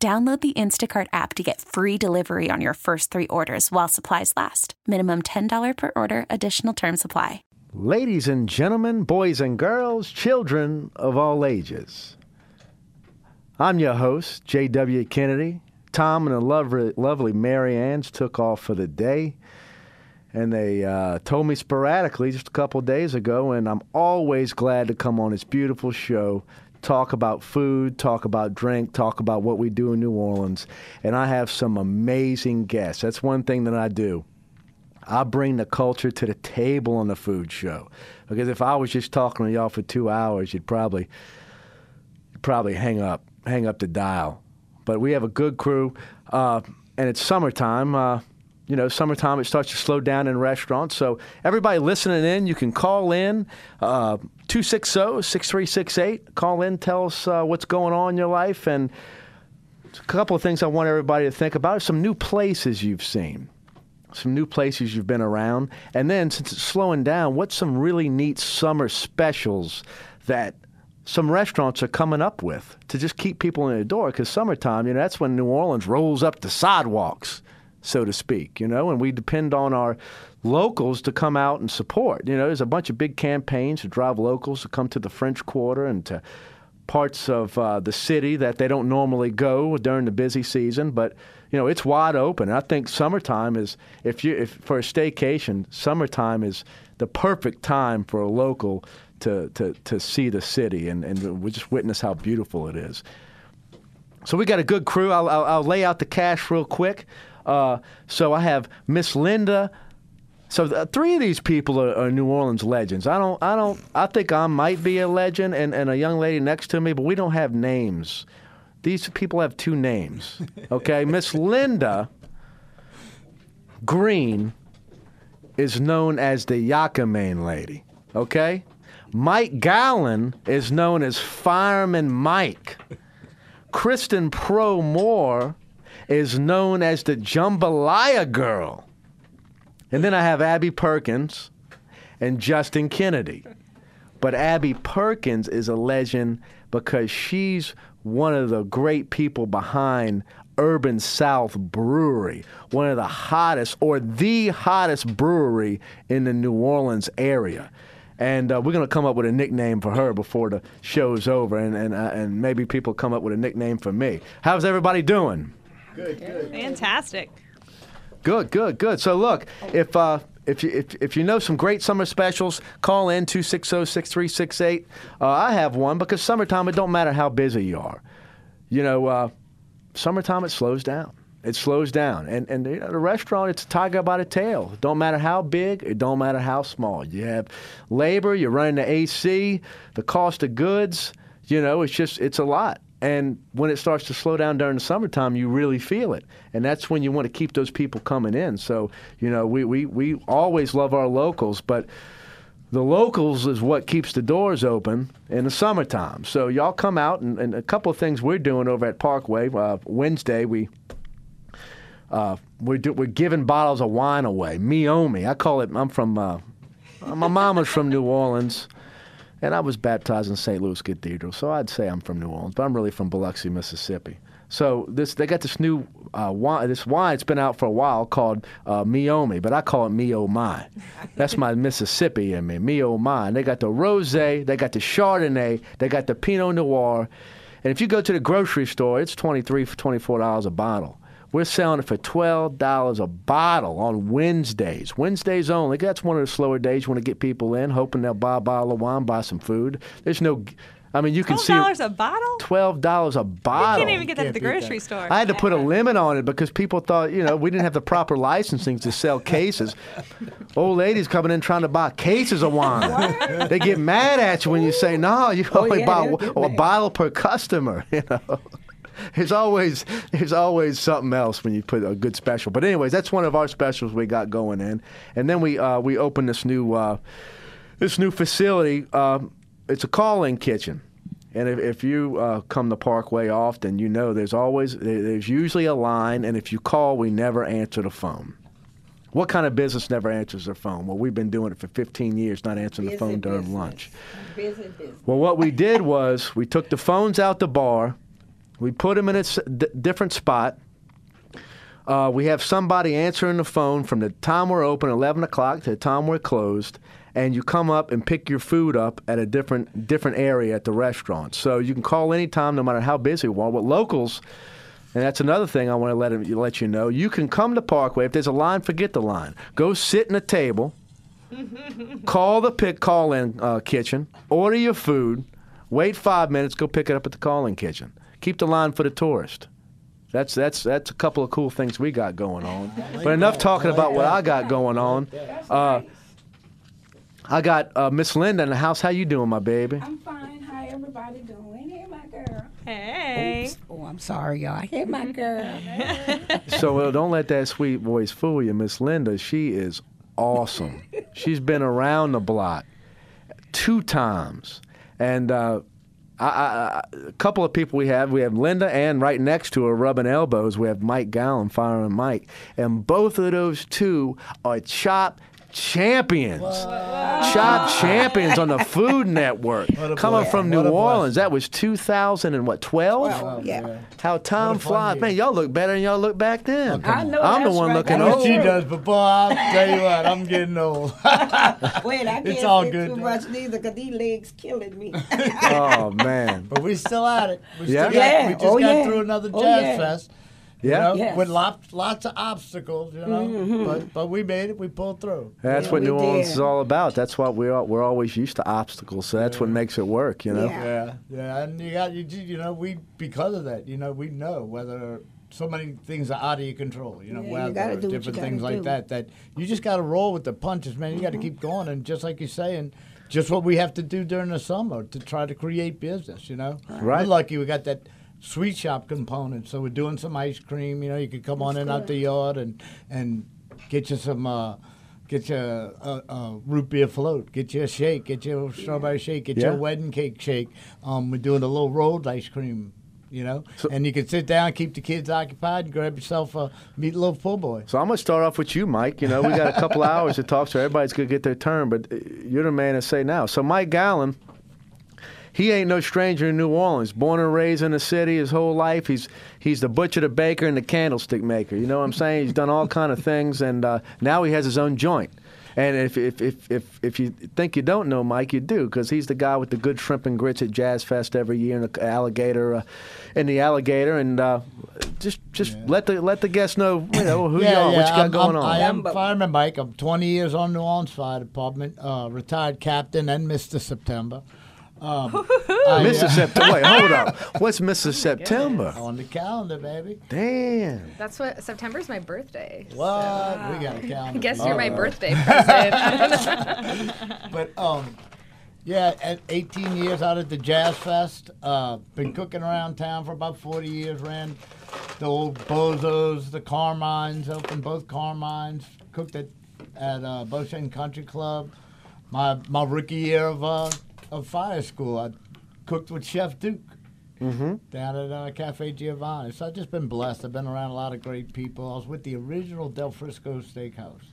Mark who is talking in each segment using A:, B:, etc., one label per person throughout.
A: Download the Instacart app to get free delivery on your first three orders while supplies last. Minimum $10 per order, additional term supply.
B: Ladies and gentlemen, boys and girls, children of all ages. I'm your host, J.W. Kennedy. Tom and the lovely, lovely Mary Ann's took off for the day. And they uh, told me sporadically just a couple days ago, and I'm always glad to come on this beautiful show talk about food, talk about drink, talk about what we do in New Orleans. And I have some amazing guests. That's one thing that I do. I bring the culture to the table on the food show. Because if I was just talking to y'all for two hours, you'd probably you'd probably hang up hang up the dial. But we have a good crew, uh, and it's summertime. Uh, you know, summertime, it starts to slow down in restaurants. So, everybody listening in, you can call in uh, 260 6368. Call in, tell us uh, what's going on in your life. And a couple of things I want everybody to think about some new places you've seen, some new places you've been around. And then, since it's slowing down, what's some really neat summer specials that some restaurants are coming up with to just keep people in the door? Because summertime, you know, that's when New Orleans rolls up the sidewalks so to speak, you know, and we depend on our locals to come out and support. You know, there's a bunch of big campaigns to drive locals to come to the French Quarter and to parts of uh, the city that they don't normally go during the busy season, but you know it's wide open. I think summertime is if you if for a staycation, summertime is the perfect time for a local to to, to see the city and and we just witness how beautiful it is. So we got a good crew. I'll, I'll, I'll lay out the cash real quick. Uh, so I have Miss Linda. So the, three of these people are, are, New Orleans legends. I don't, I don't, I think I might be a legend, and, and a young lady next to me, but we don't have names. These people have two names. Okay, Miss Linda Green is known as the Yakamein lady. Okay, Mike Gowland is known as Fireman Mike. Kristen Preau Moore is known as the Jambalaya Girl. And then I have Abby Perkins and Justin Kennedy. But Abby Perkins is a legend because she's one of the great people behind Urban South Brewery, one of the hottest or the hottest brewery in the New Orleans area. And uh, we're going to come up with a nickname for her before the show's over, and, and, uh, and maybe people come up with a nickname for me. How's everybody doing?
C: Good, good.
D: Fantastic.
B: Good, good, good. So look, if uh, if you if, if you know some great summer specials, call in 260-6368. Uh, I have one because summertime it don't matter how busy you are. You know, uh, summertime it slows down. It slows down, and and you know, the restaurant it's a tiger by the tail. It don't matter how big, it don't matter how small. You have labor, you're running the AC, the cost of goods. You know, it's just it's a lot. And when it starts to slow down during the summertime, you really feel it. And that's when you want to keep those people coming in. So, you know, we, we, we always love our locals, but the locals is what keeps the doors open in the summertime. So, y'all come out, and, and a couple of things we're doing over at Parkway. Uh, Wednesday, we. Uh, we're, do, we're giving bottles of wine away. Meiomi. I call it, I'm from, uh, my mama's from New Orleans. And I was baptized in St. Louis Cathedral, so I'd say I'm from New Orleans, but I'm really from Biloxi, Mississippi. So this they got this new uh, wine. This wine it's been out for a while called uh, Meiomi, but I call it Mio Mai. That's my Mississippi in me, Mio Mai. And they got the rosé, they got the Chardonnay, they got the Pinot Noir. And if you go to the grocery store, it's twenty three for twenty four dollars a bottle. We're selling it for $12 a bottle on Wednesdays. Wednesdays only. That's one of the slower days you want to get people in, hoping they'll buy a bottle of wine, buy some food. There's no. I mean, you can see
D: $12 a bottle?
B: $12 a bottle.
D: You can't even get that at the grocery store.
B: I had to put a limit on it because people thought, you know, we didn't have the proper licensing to sell cases. Old ladies coming in trying to buy cases of wine. they get mad at you when you say, no, you
C: Oh,
B: only
C: yeah,
B: buy a, a bottle per customer, you know. There's always there's always something else when you put a good special. But anyways, that's one of our specials we got going in, and then we uh, we opened this new uh, this new facility. Uh, it's a call-in kitchen. And if, if you uh, come to Parkway often, you know there's always there's usually a line, and if you call, we never answer the phone. What kind of business never answers their phone? Well, we've been doing it for 15 years, not answering
C: Busy
B: the phone during
C: business.
B: lunch.
C: Busy business.
B: Well, what we did was we took the phones out the bar, we put them in a d- different spot. Uh, we have somebody answering the phone from the time we're open, 11 o'clock, to the time we're closed, and you come up and pick your food up at a different different area at the restaurant. So you can call anytime, no matter how busy we are. But locals, and that's another thing I want to let let you know. You can come to Parkway if there's a line. Forget the line. Go sit in a table. call the pick call in uh, kitchen. Order your food. Wait five minutes. Go pick it up at the call in kitchen. Keep the line for the tourist. That's that's that's a couple of cool things we got going on. But enough talking about what I got going on. Uh, I got uh, Miss Linda in the house. How you doing, my baby?
C: I'm fine. How everybody doing? Hey, my girl.
D: Hey.
C: Oh, I'm sorry, y'all. Hey, my girl.
B: So uh, don't let that sweet voice fool you, Miss Linda. She is awesome. She's been around the block two times, and uh, I, I, a couple of people we have. We have Linda, and right next to her, rubbing elbows, we have Mike Gowland, firing Mike, and both of those two are chop champions. Chop champions on the Food Network, coming
E: blessing.
B: from
E: What
B: New Orleans. That was 2000 and what 12?
C: Well, yeah.
B: How time
E: What a fun
B: flies, man! Y'all look better than y'all look back then.
C: I know.
B: I'm the
C: that's
B: one
C: right.
B: looking
E: I know
B: old.
E: she does, but boy, I'll tell you what, I'm getting old.
C: Wait, I can't
E: all good,
C: too
E: though.
C: much neither because these legs killing me.
B: Oh man,
E: but we still at it. We
B: Yeah?
E: still got,
C: Yeah.
E: we just
C: Oh,
E: got
C: yeah.
E: through another
C: Oh,
E: jazz
C: yeah.
E: fest.
B: Yeah?
E: You know,
C: Yes.
E: with lots, lots of obstacles, you know. Mm-hmm. But but we made it. We pulled through.
B: that's
C: Yeah,
B: what
C: we
B: New Orleans is all about. That's why we're al- we're always used to obstacles. So that's what makes it work, you know.
C: Yeah.
E: Yeah, yeah, and you got you, you know we because of that, you know we know whether so many things are out of your control, you know,
C: Yeah,
E: weather,
C: gotta do what you
E: different
C: gotta
E: things like that. That you just got to roll with the punches, man. You got to mm-hmm. keep going, and just like you're saying, just what we have to do during the summer to try to create business. You know,
B: Right.
E: We're lucky we got that sweet shop component, so we're doing some ice cream. You know, you could come on in out the yard and and get you some. Uh, Get you a, a, a root beer float. Get you a shake. Get you a strawberry shake. Get you a wedding cake shake. Um, we're doing a little rolled ice cream, you know. and you can sit down, keep the kids occupied, and grab yourself a meatloaf po' boy.
B: So I'm gonna start off with you, Mike. You know, we got a couple hours to talk, so everybody's gonna get their turn. But uh, you're the man to say now. So Mike Gowland, he ain't no stranger in New Orleans. Born and raised in the city his whole life. He's he's the butcher, the baker, and the candlestick maker. You know what I'm saying? He's done all kind of things, and uh, now he has his own joint. And if if, if, if if you think you don't know Mike, you do, because he's the guy with the good shrimp and grits at Jazz Fest every year, and the alligator, uh, and the alligator, and uh, just just let the let the guests know, you know, who you are, what you got
E: I'm-
B: going
E: I'm-
B: on.
E: I am Fireman Mike. I'm 20 years on New Orleans Fire Department, uh, retired captain and Mr. September. Um, I,
B: Mr.
E: uh,
B: September. Wait, hold up. What's Mr. September?
E: on the calendar, baby.
B: Damn.
D: That's what September's my birthday.
E: What? We got a calendar.
D: guess you're
E: you.
D: my birthday present. I don't know.
E: But um, yeah, at 18 years out at the Jazz Fest. Uh, been cooking around town for about 40 years. Ran the old Bozos, the Carmines, opened both Carmines. Cooked at at uh, Beau Chene Country Club. My my rookie year of uh, of fire school, I cooked with Chef Duke.
B: Mm-hmm.
E: Down at uh, Cafe Giovanni. So I've just been blessed. I've been around a lot of great people. I was with the original Del Frisco Steakhouse.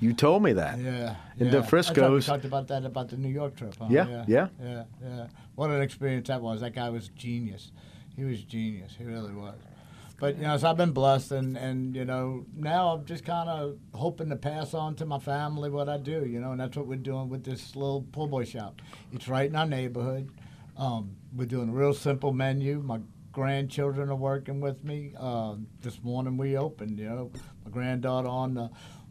B: You told me that.
E: Yeah.
B: In
E: yeah.
B: Del
E: right, we talked about that about the New York trip. Huh?
B: Yeah,
E: yeah,
B: yeah.
E: yeah, yeah. What an experience that was. That guy was genius. He was genius. He really was. But you know, so I've been blessed, and and you know, now I'm just kind of hoping to pass on to my family what I do. You know, and that's what we're doing with this little pull boy shop. It's right in our neighborhood. Um, we're doing a real simple menu. My grandchildren are working with me. Uh, this morning we opened. You know, my granddaughter on the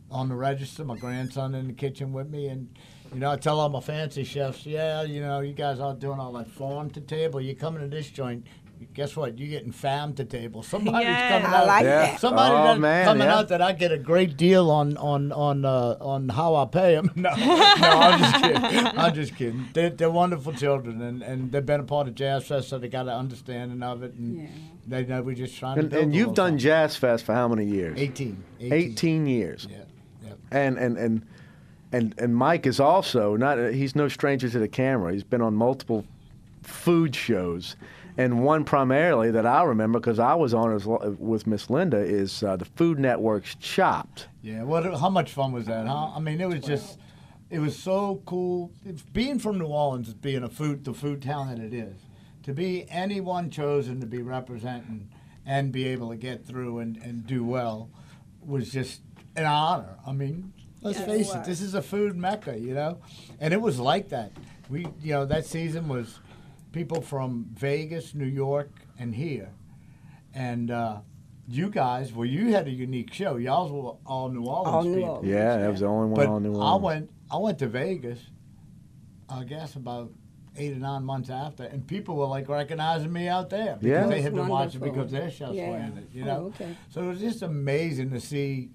E: on the register, my grandson in the kitchen with me, and you know, I tell all my fancy chefs, yeah, you know, you guys are doing all that farm to table. You're coming to this joint, guess what? You're getting fam to table. Somebody's
D: Yes.
E: coming
C: I
E: out.
C: like
B: Yeah.
C: that.
E: Somebody
B: Oh, man,
E: coming
B: yeah.
E: out that I get a great deal on on on uh, on how I pay them. No, no, I'm just kidding. I'm just kidding. They're, they're wonderful children, and, and they've been a part of Jazz Fest, so they got an understanding of it, and
C: Yeah.
E: they know we're just trying to
B: And,
E: build.
B: and you've done
E: something.
B: Jazz Fest for how many years?
E: 18, 18.
B: 18 years.
E: Yeah, yeah.
B: And and and and and Mike is also not. He's no stranger to the camera. He's been on multiple food shows, and one primarily that I remember because I was on as, with Miss Linda is uh, the Food Network's Chopped.
E: Yeah, what? How much fun was that, huh? I mean, it was just, it was so cool. Being from New Orleans, being a food, the food town that it is, to be anyone chosen to be representing and be able to get through and, and do well, was just an honor. I mean, let's
C: Yes,
E: face it,
C: was.
E: this is a food mecca, you know, and it was like that. We, you know, that season was people from Vegas, New York, and here, and. uh you guys, well, you had a unique show. Y'all were all New Orleans
C: All New
E: people.
C: Orleans.
B: Yeah, that was the only one
E: But
B: on New
E: I went, I went to Vegas. I guess about eight or nine months after, and people were like recognizing me out there because
B: Yeah.
E: they had been
C: That's
E: watching because their show's
C: Yeah.
E: playing it. You
C: Oh,
E: know,
C: okay.
E: so it was just amazing to see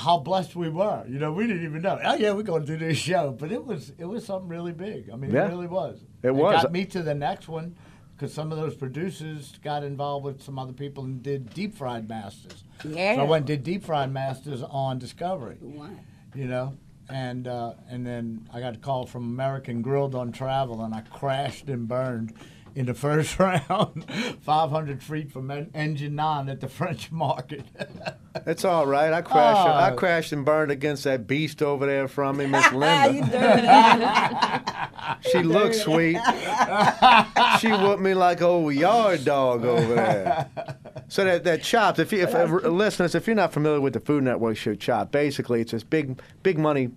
E: how blessed we were. You know, we didn't even know. Oh yeah, we're going to do this show, but it was it was something really big. I mean,
B: Yeah.
E: it really was.
B: It was.
E: got me to the next one. Because some of those producers got involved with some other people and did Deep Fried Masters.
C: Yeah.
E: So I went and did Deep Fried Masters on Discovery
C: Wow.
E: you know. And uh, and then I got a call from American Grilled on Travel, and I crashed and burned in the first round, 500 feet from En- Engine Nine at the French Market.
B: It's all right. I crashed. I
E: Oh.
B: crashed and burned against that beast over there from me, Miss Linda. she looked sweet. she whooped me like old yard dog over there. So that that chopped. If you, if uh, listeners, if you're not familiar with the Food Network show Chopped, basically it's this big big money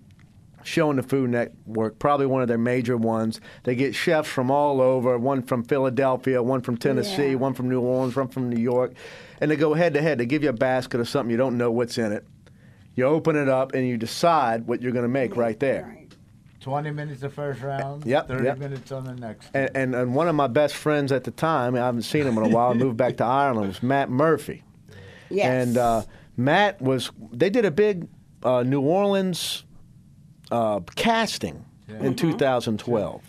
B: show on the Food Network, probably one of their major ones. They get chefs from all over, one from Philadelphia, one from Tennessee,
C: Yeah.
B: one from New Orleans, one from New York, and they go head to head. They give you a basket of something you don't know what's in it. You open it up and you decide what you're going to make right there.
E: 20 minutes the first round,
B: Yep,
E: 30
B: yep.
E: minutes on the next.
B: And, and and one of my best friends at the time, I haven't seen him in a while. I moved back to Ireland. Was Matt Murphy.
C: Yes.
B: And uh, Matt was. They did a big uh, New Orleans uh, casting in 2012,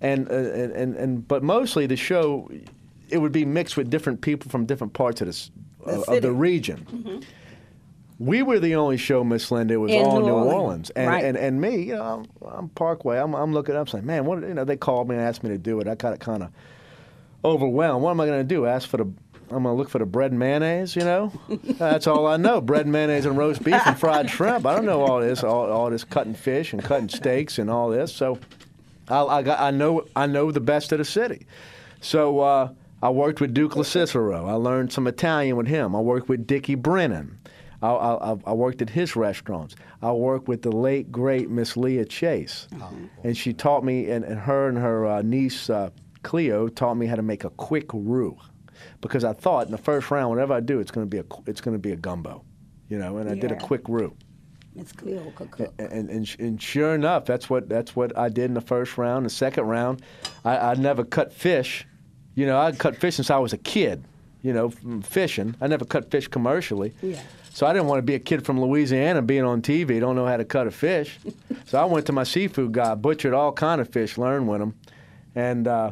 B: and, uh, and and and but mostly the show, it would be mixed with different people from different parts of this
C: The
B: uh, of the region. We were the only show, Miss Linda. It was
C: In
B: all
C: New
B: New
C: Orleans.
B: Orleans, and,
C: Right.
B: and and me, you know, I'm, I'm Parkway. I'm I'm looking up, saying, man, what? You know, they called me and asked me to do it. I got it kind of overwhelmed. What am I going to do? Ask for the? I'm going to look for the bread and mayonnaise. You know, that's all I know: bread and mayonnaise and roast beef and fried shrimp. I don't know all this, all, all this cutting fish and cutting steaks and all this. So, I, I got, I know, I know the best of the city. So uh, I worked with Duke LoCicero. I learned some Italian with him. I worked with Dickie Brennan. I, I, I- I worked at his restaurants. I worked with the late great Miss Leah Chase, and she taught me, and, and her and her uh, niece uh, Cleo taught me how to make a quick roux, because I thought in the first round, whatever I do, it's going to be a it's going to be a gumbo, you know. And I did a quick roux.
C: Cleo could cook.
B: And, and and sure enough, that's what that's what I did in the first round. The second round, I, I never cut fish. You know, I cut fish since I was a kid. You know, from fishing. I never cut fish commercially.
C: Yeah.
B: So I didn't want to be a kid from Louisiana being on TV. Don't know how to cut a fish. so I went to my seafood guy, butchered all kind of fish, learned with him, and uh,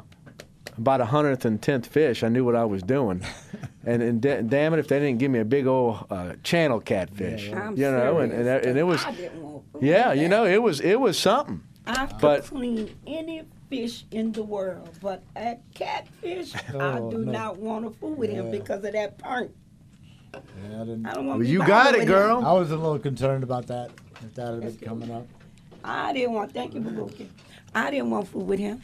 B: about a hundredth and tenth fish, I knew what I was doing. and and da- damn it, if they didn't give me a big old uh, channel catfish,
C: I'm
B: you know, and, and and it was.
C: 'cause I didn't want food
B: Yeah,
C: like
B: you know, it was it was something.
C: I could
B: but-
C: clean any fish in the world, but a catfish, I
E: Oh,
C: do
E: no.
C: not want to fool with him because of that burnt.
E: Yeah, I didn't.
C: I don't want.
B: Well, you got it,
C: with
B: girl.
E: I was a little concerned about that. If that had been coming up.
C: I didn't want. Thank you, Babuki. I didn't want food with him.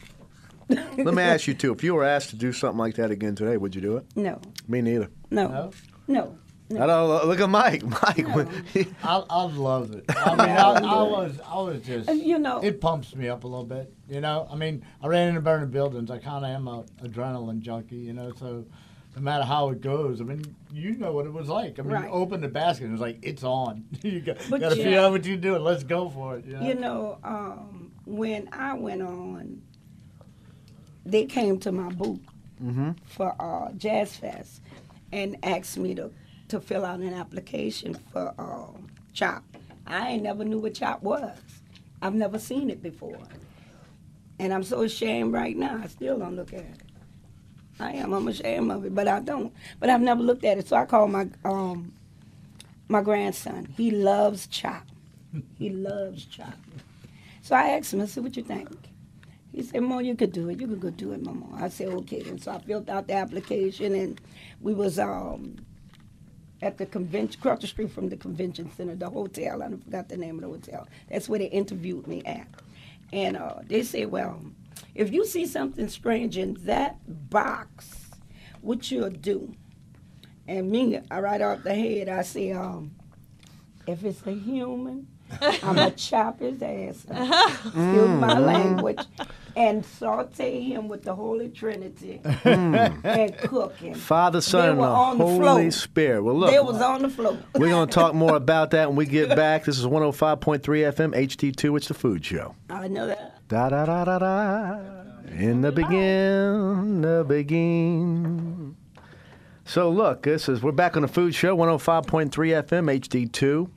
B: Let me ask you too: If you were asked to do something like that again today, would you do it?
C: No,
B: Me neither.
C: no,
E: No?
C: no.
B: I don't look at Mike. Mike, when he-
E: I I love it. I mean, I, I was I was just
C: And, you know-
E: it pumps me up a little bit. You know, I mean, I ran into burning buildings. I kind of am a adrenaline junkie. You know, so no matter how it goes, I mean, you know what it was like. I mean,
C: Right.
E: you open the basket and it's like it's on. you got,
C: But
E: got to
C: yeah.
E: figure out what you're doing. Let's go for it. You know.
C: You know, um, when I went on, they came to my booth for uh, Jazz Fest and asked me to, to fill out an application for uh, CHOP. I ain't never knew what CHOP was. I've never seen it before. And I'm so ashamed right now. I still don't look at it. I am. I'm ashamed of it, but I don't. But I've never looked at it. So I called my um, my grandson. He loves chop. He loves chop. So I asked him, I said, what you think? He said, Mom, you could do it. You could go do it, Mama. I said, okay. And so I filled out the application, and we was um, at the convention, across the street from the convention center, the hotel. I forgot the name of the hotel. That's where they interviewed me at. And uh, they said, well, if you see something strange in that box, what you'll do? And me, I right off the head, I say, um, if it's a human, I'm gonna chop his ass. up. Excuse my language. And saute him with the Holy Trinity and cook him.
B: Father, Son, and the
C: on the
B: Holy
C: floor.
B: Spirit. Well, look,
C: They was on the floor.
B: we're going to talk more about that when we get back. This is 105.3 FM, HD2. It's the Food Show.
C: I know that.
B: Da da da da da. In the begin, the begin. So look, this is we're back on the Food Show, 105.3 FM, HD2.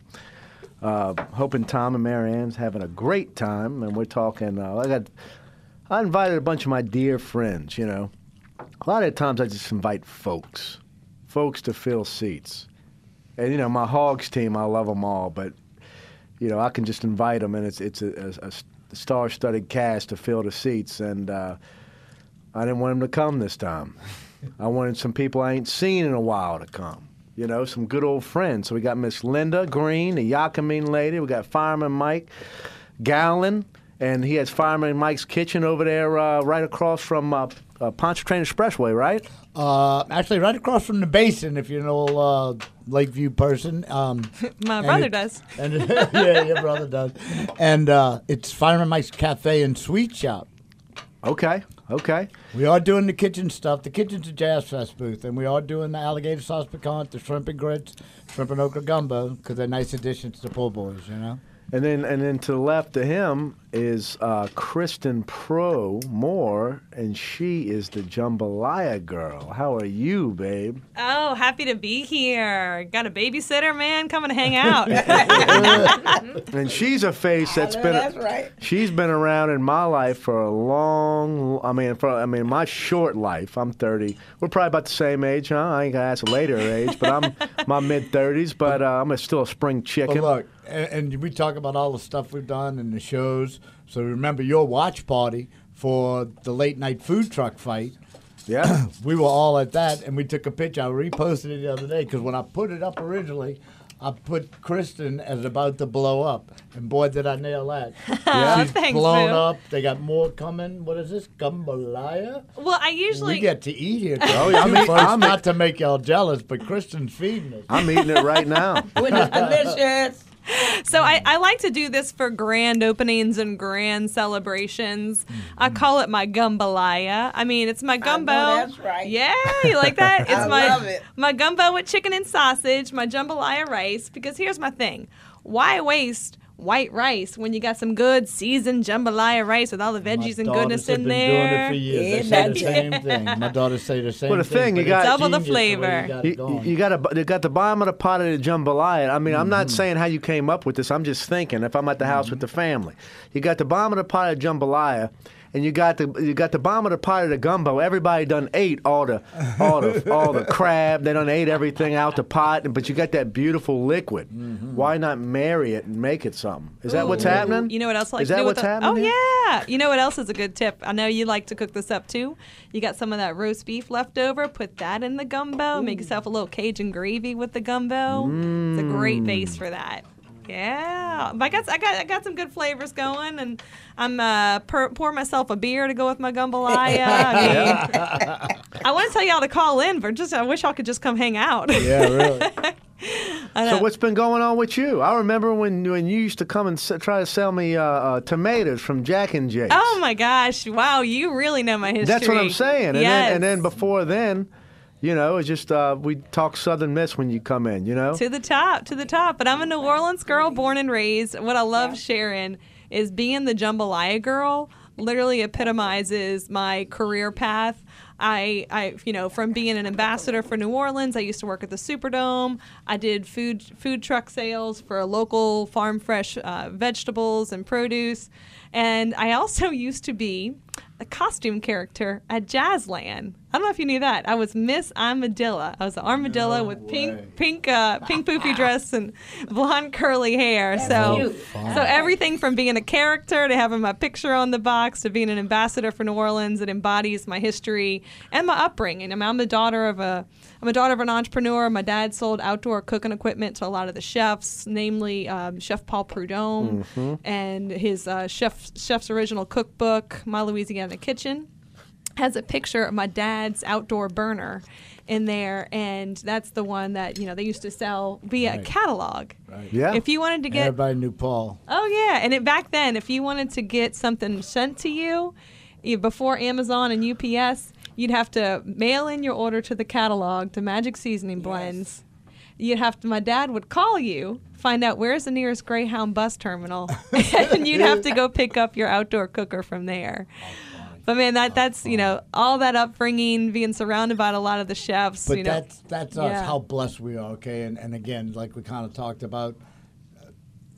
B: Uh, hoping Tom and Marianne's having a great time, and we're talking. Uh, I got, I invited a bunch of my dear friends. You know, a lot of times I just invite folks, folks to fill seats, and you know my Hogs team, I love them all, but you know I can just invite them, and it's it's a, a, a star-studded cast to fill the seats, and uh, I didn't want them to come this time. I wanted some people I ain't seen in a while to come. You know, some good old friends. So we got Miss Linda Green, the Yakamein lady. We got Fireman Mike Gowland, and he has Fireman Mike's Kitchen over there, uh, right across from uh, uh, Pontchartrain Expressway, right?
E: Uh, actually, right across from the basin, if you know uh, Lakeview person. Um,
D: My
E: and
D: brother
E: it-
D: does.
E: And yeah, your brother does. And uh, it's Fireman Mike's Cafe and Sweet Shop.
B: Okay, okay.
E: We are doing the kitchen stuff. The kitchen's a Jazz Fest booth, and we are doing the alligator sauce piquant, the shrimp and grits, shrimp and okra gumbo, because they're nice additions to the po' boys, you know.
B: And then, and then to the left of him is uh, Kristen Preau Moore, and she is the jambalaya girl. How are you, babe?
D: Oh, happy to be here. Got a babysitter, man, coming to hang out.
B: And she's a face that's
C: I know
B: been
C: that's right.
B: she's been around in my life for a long. I mean, for I mean, my short life. I'm 30. We're probably about the same age, huh? I ain't gonna ask a later age, but I'm my mid 30s. But uh, I'm a, still a spring chicken.
E: But look, and, and we talk about all the stuff we've done and the shows. So remember your watch party for the late night food truck fight.
B: yeah.
E: We were all at that, and we took a picture. I reposted it the other day because when I put it up originally, I put Kristen as about to blow up, and boy, did I nail that! She's
D: Thanks,
E: blown
D: Boo.
E: up. They got more coming. What is this, jambalaya?
D: well, I usually
E: we get to eat here.
B: Oh, yeah, I mean, I'm
E: not to make y'all jealous, but Kristen's feeding us.
B: I'm eating it right now.
C: When it's delicious.
D: So I, I like to do this for grand openings and grand celebrations. I mm-hmm. call it my gumbalaya. I mean, it's my gumbo.
C: that's right.
D: Yeah, you like that? It's
C: I
D: my
C: love it.
D: my gumbo with chicken and sausage, my jambalaya rice. Because here's my thing: why waste white rice when you got some good seasoned jambalaya rice with all the veggies and goodness
E: have
D: in
E: been
D: there?
E: Doing it for years.
C: Yeah,
E: they say the same thing. My daughters say the same
B: Well, the thing, you got-
D: Double the
E: genius way
D: flavor.
E: You got, it
B: You, you got a, you got the bottom of the pot of the jambalaya. I mean, I'm
E: Mm-hmm.
B: not saying how you came up with this. I'm just thinking if I'm at the house with the family, you got the bottom of the pot of jambalaya, and you got the you got the bottom of the pot of the gumbo. Everybody done ate all the all the all the crab. They done ate everything out the pot, but you got that beautiful liquid.
E: Mm-hmm.
B: Why not marry it and make it something? Is that what's happening?
D: You know what else I like
B: Is that what's
D: the,
B: happening?
D: Oh
B: here?
D: yeah. You know what else is a good tip? I know you like to cook this up too. You got some of that roast beef left over, put that in the gumbo, make yourself a little Cajun gravy with the gumbo. It's a great base for that. Yeah, but I got I got I got some good flavors going, and I'm uh, per, pour myself a beer to go with my jambalaya. I mean, I want to tell y'all to call in, but just I wish y'all could just come hang out.
E: yeah, really.
B: So what's been going on with you? I remember when when you used to come and s- try to sell me uh, uh, tomatoes from Jack and Jake's.
D: Oh my gosh! Wow, you really know my history.
B: That's what I'm saying. And,
D: yes.
B: then, and then before then, you know, it's just uh, we talk Southern Miss when you come in. You know.
D: To the top, to the top. But I'm a New Orleans girl, born and raised. What I love sharing is being the jambalaya girl, literally epitomizes my career path. I, I, you know, from being an ambassador for New Orleans, I used to work at the Superdome. I did food food truck sales for local farm fresh uh, vegetables and produce, and I also used to be a costume character at Jazzland. I don't know if you knew that. I was Miss Armadillo. I was an armadillo
E: No
D: with
E: way.
D: pink, pink, uh, pink poofy dress and blonde curly hair. so,
C: cute.
D: so everything from being a character to having my picture on the box to being an ambassador for New Orleans, it embodies my history and my upbringing. I mean, I'm the daughter of a, I'm a daughter of an entrepreneur. My dad sold outdoor cooking equipment to a lot of the chefs, namely um, Chef Paul Prudhomme and his uh, chef chef's original cookbook, My Louisiana Kitchen has a picture of my dad's outdoor burner in there and that's the one that you know they used to sell via
E: Right.
D: catalog
E: Right.
B: Yeah.
D: if you wanted to get
E: Everybody knew Paul.
D: oh yeah and it, back then if you wanted to get something sent to you you- before amazon and ups you'd have to mail in your order to the catalog to magic seasoning blends Yes. you'd have to my dad would call you find out where's the nearest greyhound bus terminal and you'd have to go pick up your outdoor cooker from there but man that that's you know all that upbringing being surrounded by a lot of the chefs
E: But
D: you know
E: that's that's us,
D: Yeah.
E: how blessed we are. Okay, and and again, like we kind of talked about, uh,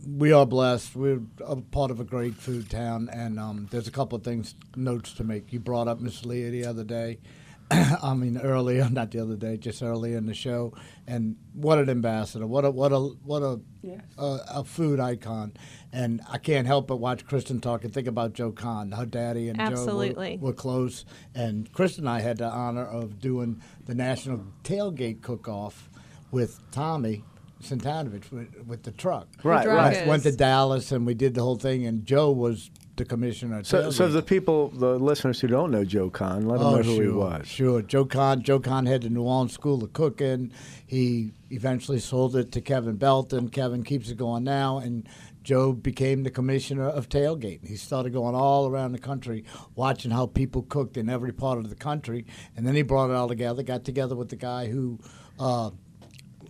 E: we are blessed. We're a part of a great food town, and um, there's a couple of things notes to make. You brought up Miss Leah the other day. I mean, earlier, not the other day, just earlier in the show, and what an ambassador! What a what a what a
C: Yes.
E: a, a food icon, and I can't help but watch Kristen talk and think about Joe Cahn, her daddy and
D: Absolutely.
E: Joe were, were close, and Kristen and I had the honor of doing the national tailgate cook-off with Tommy Santanovich with, with the truck.
B: Right, right.
E: Went to Dallas and we did the whole thing, and Joe was the commissioner.
B: So, so the people, the listeners who don't know Joe Cahn, let them
E: Oh,
B: know who
E: sure,
B: he was.
E: Sure. Joe Cahn. Joe Cahn had the New Orleans School of Cooking. He eventually sold it to Kevin Belton. Kevin keeps it going now, and Joe became the commissioner of tailgate. He started going all around the country, watching how people cooked in every part of the country, and then he brought it all together. Got together with the guy who. Uh,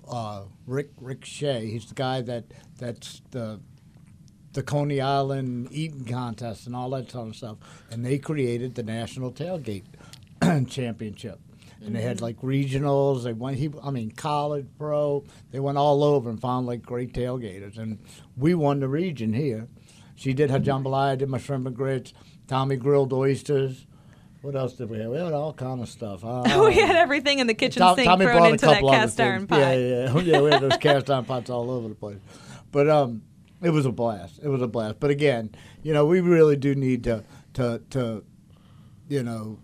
E: uh, Rick Rick Shea. He's the guy that that's the the Coney Island eating contest and all that sort of stuff. And they created the National Tailgate Championship. And they had like regionals. They went. He, I mean, college, pro. They went all over and found like great tailgaters. And we won the region here. She did her jambalaya. I did my shrimp and grits. Tommy grilled oysters. What else did we have? We had all kind of stuff. Uh,
D: we had everything in the kitchen
E: Tom-
D: sink
E: Tommy
D: thrown
E: brought a
D: into that cast iron pot.
E: Yeah, yeah, yeah. We had those cast iron pots all over the place. But um, it was a blast. It was a blast. But again, you know, we really do need to to to, you know,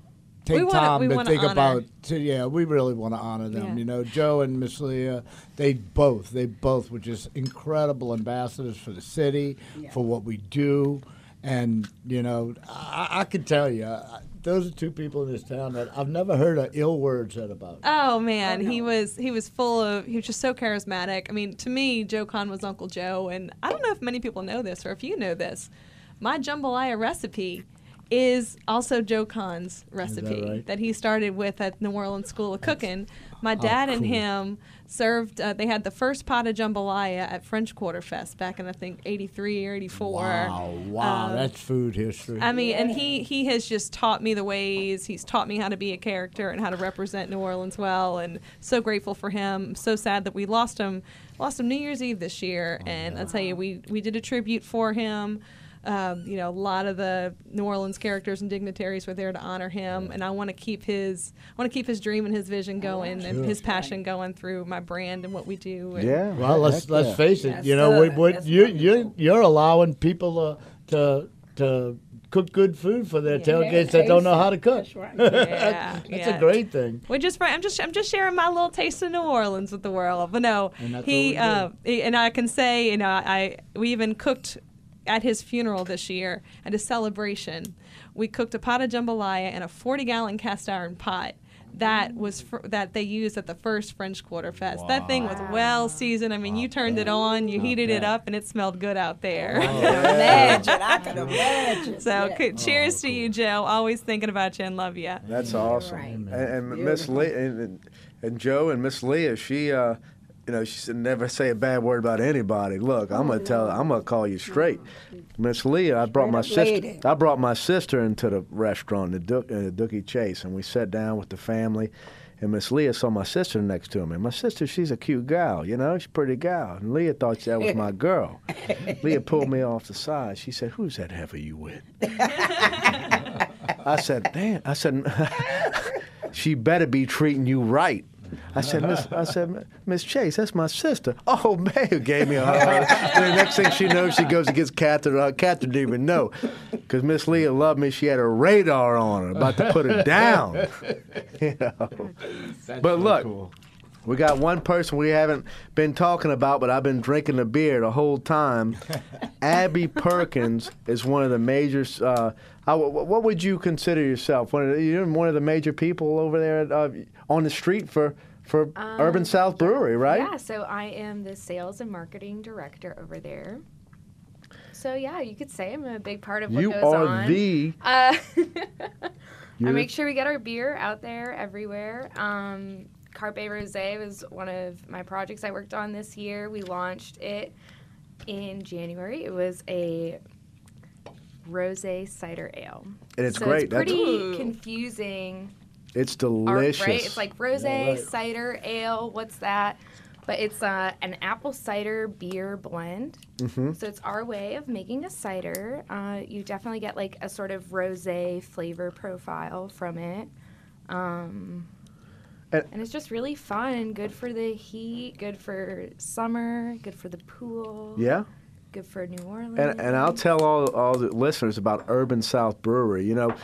E: take
D: wanna-
E: time to think
D: honor-
E: about. To, yeah, we really want to honor them.
D: Yeah.
E: You know, Joe and Miss Leah, they both they both were just incredible ambassadors for the city, for what we do. And you know, I, I can tell you, I, those are two people in this town that I've never heard a ill word said about.
D: Oh man, he was he was full of he was just so charismatic. I mean, to me, Joe Cahn was Uncle Joe, and I don't know if many people know this or if you know this. My jambalaya recipe is also Joe Cahn's recipe
E: right?
D: that he started with at New Orleans School of Cooking. My dad and
E: cool.
D: him served. Uh, they had the first pot of jambalaya at French Quarter Fest back in I think '83 or '84.
E: Wow, wow,
D: Um,
E: that's food history.
D: I mean, and he he has just taught me the ways. He's taught me how to be a character and how to represent New Orleans well. And so grateful for him. So sad that we lost him. Lost him New Year's Eve this year. and I'll tell you, we we did a tribute for him. Um, you know, a lot of the New Orleans characters and dignitaries were there to honor him, and I want to keep his I want to keep his dream and his vision going, and
E: Sure.
D: his passion going through my brand and what we do. And
B: Yeah.
E: well, let's
B: heck
E: let's
B: yeah.
E: face it.
C: That's
E: you know, what,
C: good.
E: what
C: That's
E: you you you're allowing people uh, to to cook good food for their
C: Yeah,
E: tailgates that don't know how to cook.
C: That's right.
D: Yeah,
E: that's
D: yeah.
E: a great thing.
D: We just I'm just I'm just sharing my little taste of New Orleans with the world. But no,
E: And
D: he,
E: what we do.
D: uh, he- and I can say you know I we even cooked at his funeral this year at his celebration. We cooked a pot of jambalaya in a 40 gallon cast iron pot. That was fr- that they used at the first French Quarter Fest. That thing was well seasoned. I mean, you turned it on, you heated it up, and it smelled good out there.
C: imagine. I can imagine.
D: so,
C: Yeah.
D: c- cheers to you, Joe. Always thinking about you and love you.
B: That's awesome.
C: right.
B: And, and Miss Lee and, and Joe and Miss Leah, she uh, you know, she said never say a bad word about anybody. Look, I'm gonna tell, I'm gonna call you straight, Miss Leah. I brought my sister. I brought my sister into the restaurant, the uh, Dooky Chase, and we sat down with the family. And Miss Leah saw my sister next to me. My sister, she's a cute gal, you know, she's a pretty gal. And Leah thought that was my girl. Leah pulled me off the side. She said, "Who's that heifer you with?" I said, "Damn." I said, "She better be treating you right." I said, Miss, I said, Miss Chase, that's my sister. Oh, man, who gave me a hug. the next thing she knows, she goes and gets Catherine. Uh, Catherine didn't even know, because Miss Leah loved me. She had her radar on her, about to put her down. you know. But look, we got one person we haven't been talking about, but I've been drinking the beer the whole time. Abby Perkins is one of the major. Uh, I- what would you consider yourself? One of the, you're one of the major people over there uh, on the street for for Urban South Brewery, right?
F: Yeah, so I am the sales and marketing director over there. So yeah, you could say I'm a big part of what
B: you
F: goes
B: are
F: on.
B: the.
F: Uh, I make sure we get our beer out there everywhere. Um, Carpe Rosé was one of my projects I worked on this year. We launched it in January. It was a rosé cider ale.
B: And it's
F: so
B: great.
F: It's
B: That's-
F: pretty
D: Ooh.
F: confusing
B: It's
F: art,
B: delicious.
F: right? It's like rosé,
E: Yeah, right.
F: cider, ale. What's that? But it's uh, an apple cider beer blend.
B: Mm-hmm.
F: So it's our way of making a cider. Uh, you definitely get like a sort of rosé flavor profile from it. Um,
B: And-
F: and it's just really fun. Good for the heat. Good for summer. Good for the pool.
B: yeah.
F: Good for New Orleans.
B: And, and I'll tell all, all the listeners about Urban South Brewery. You know,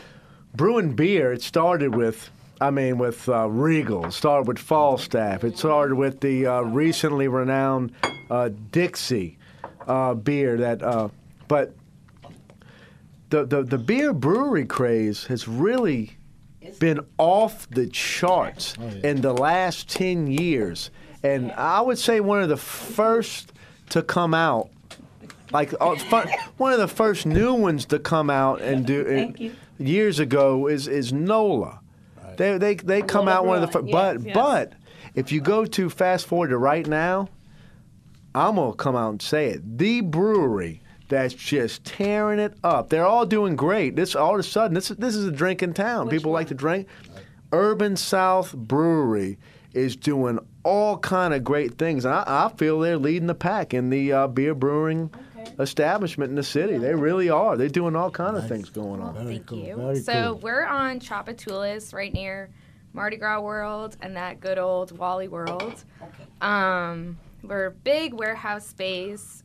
B: brewing beer, it started with, I mean, with uh, Regal, it started with Falstaff, it started with the uh, recently renowned uh, Dixie uh, beer that, uh, but the, the, the beer brewery craze has really been off the charts in the last 10 years. And I would say one of the first to come out like uh, fu- one of the first new ones to come out and do
C: Thank
B: it
C: you.
B: years ago is is Nola. They they they come out one of the first,
C: Yes,
B: but
D: yes.
B: but if you go to fast forward to right now, I'm gonna come out and say it. The brewery that's just tearing it up. They're all doing great. This all of a sudden this is this is a drinking town. People like to drink. Urban South Brewery is doing all kind of great things, and I, I feel they're leading the pack in the uh, beer brewing establishment in the city. They really are. They're doing all kind of things going on.
E: Very
F: Thank
E: cool.
F: you.
E: Very
F: so
E: cool.
F: we're on Tchoupitoulas, right near Mardi Gras World and that good old Wally World. Um, we're a big warehouse space.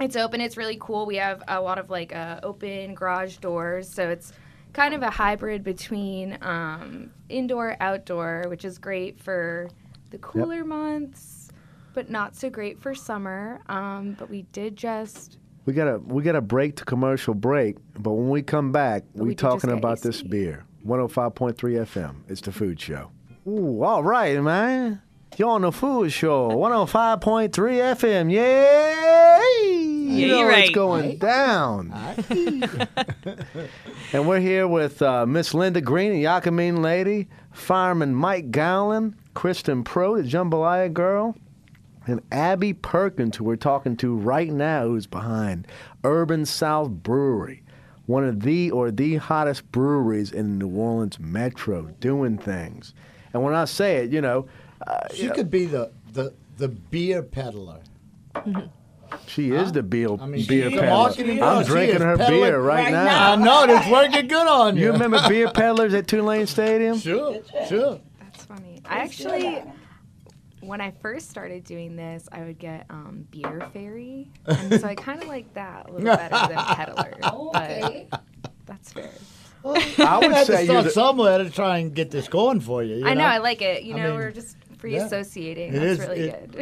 F: It's open. It's really cool. We have a lot of like uh, open garage doors, so it's kind of a hybrid between um, indoor outdoor, which is great for the cooler months, but not so great for summer. Um, but we did just
B: We got a we got to break to commercial break, but when we come back, we,
F: we did
B: talking
F: get
B: about this beer. 105.3 FM. It's the food show. Ooh, all right, man. You're on the food show. 105.3 FM. Yay! you
D: Yeah,
B: know
D: you're
B: it's
D: right.
B: going down. and we're here with uh, Miss Linda Green, the Yakamein lady, fireman Mike Gowland, Kristen Preau, the Jambalaya girl, and Abby Perkins, who we're talking to right now, who's behind Urban South Brewery, one of the or the hottest breweries in New Orleans metro, doing things. And when I say it, you know, uh,
E: She could be the, the, the beer peddler.
B: she is the beer,
E: I mean,
B: beer peddler. I'm drinking her beer right,
C: right
B: now.
E: I know, it's working good on you.
B: You remember beer peddlers at Tulane Stadium?
E: Sure, sure.
F: That's funny. I actually, when I first started doing this, I would get um, beer fairy, and so I kind of like that a little better than peddler.
C: Okay.
F: But that's fair.
B: I would
E: had
B: say
E: to
B: you're
E: start
B: the,
E: somewhere to try and get this going for you. you
F: I know, I like it. You
E: I
F: know,
E: mean,
F: we're just free
E: yeah.
F: associating.
E: It
F: That's
E: is-
F: really
E: it-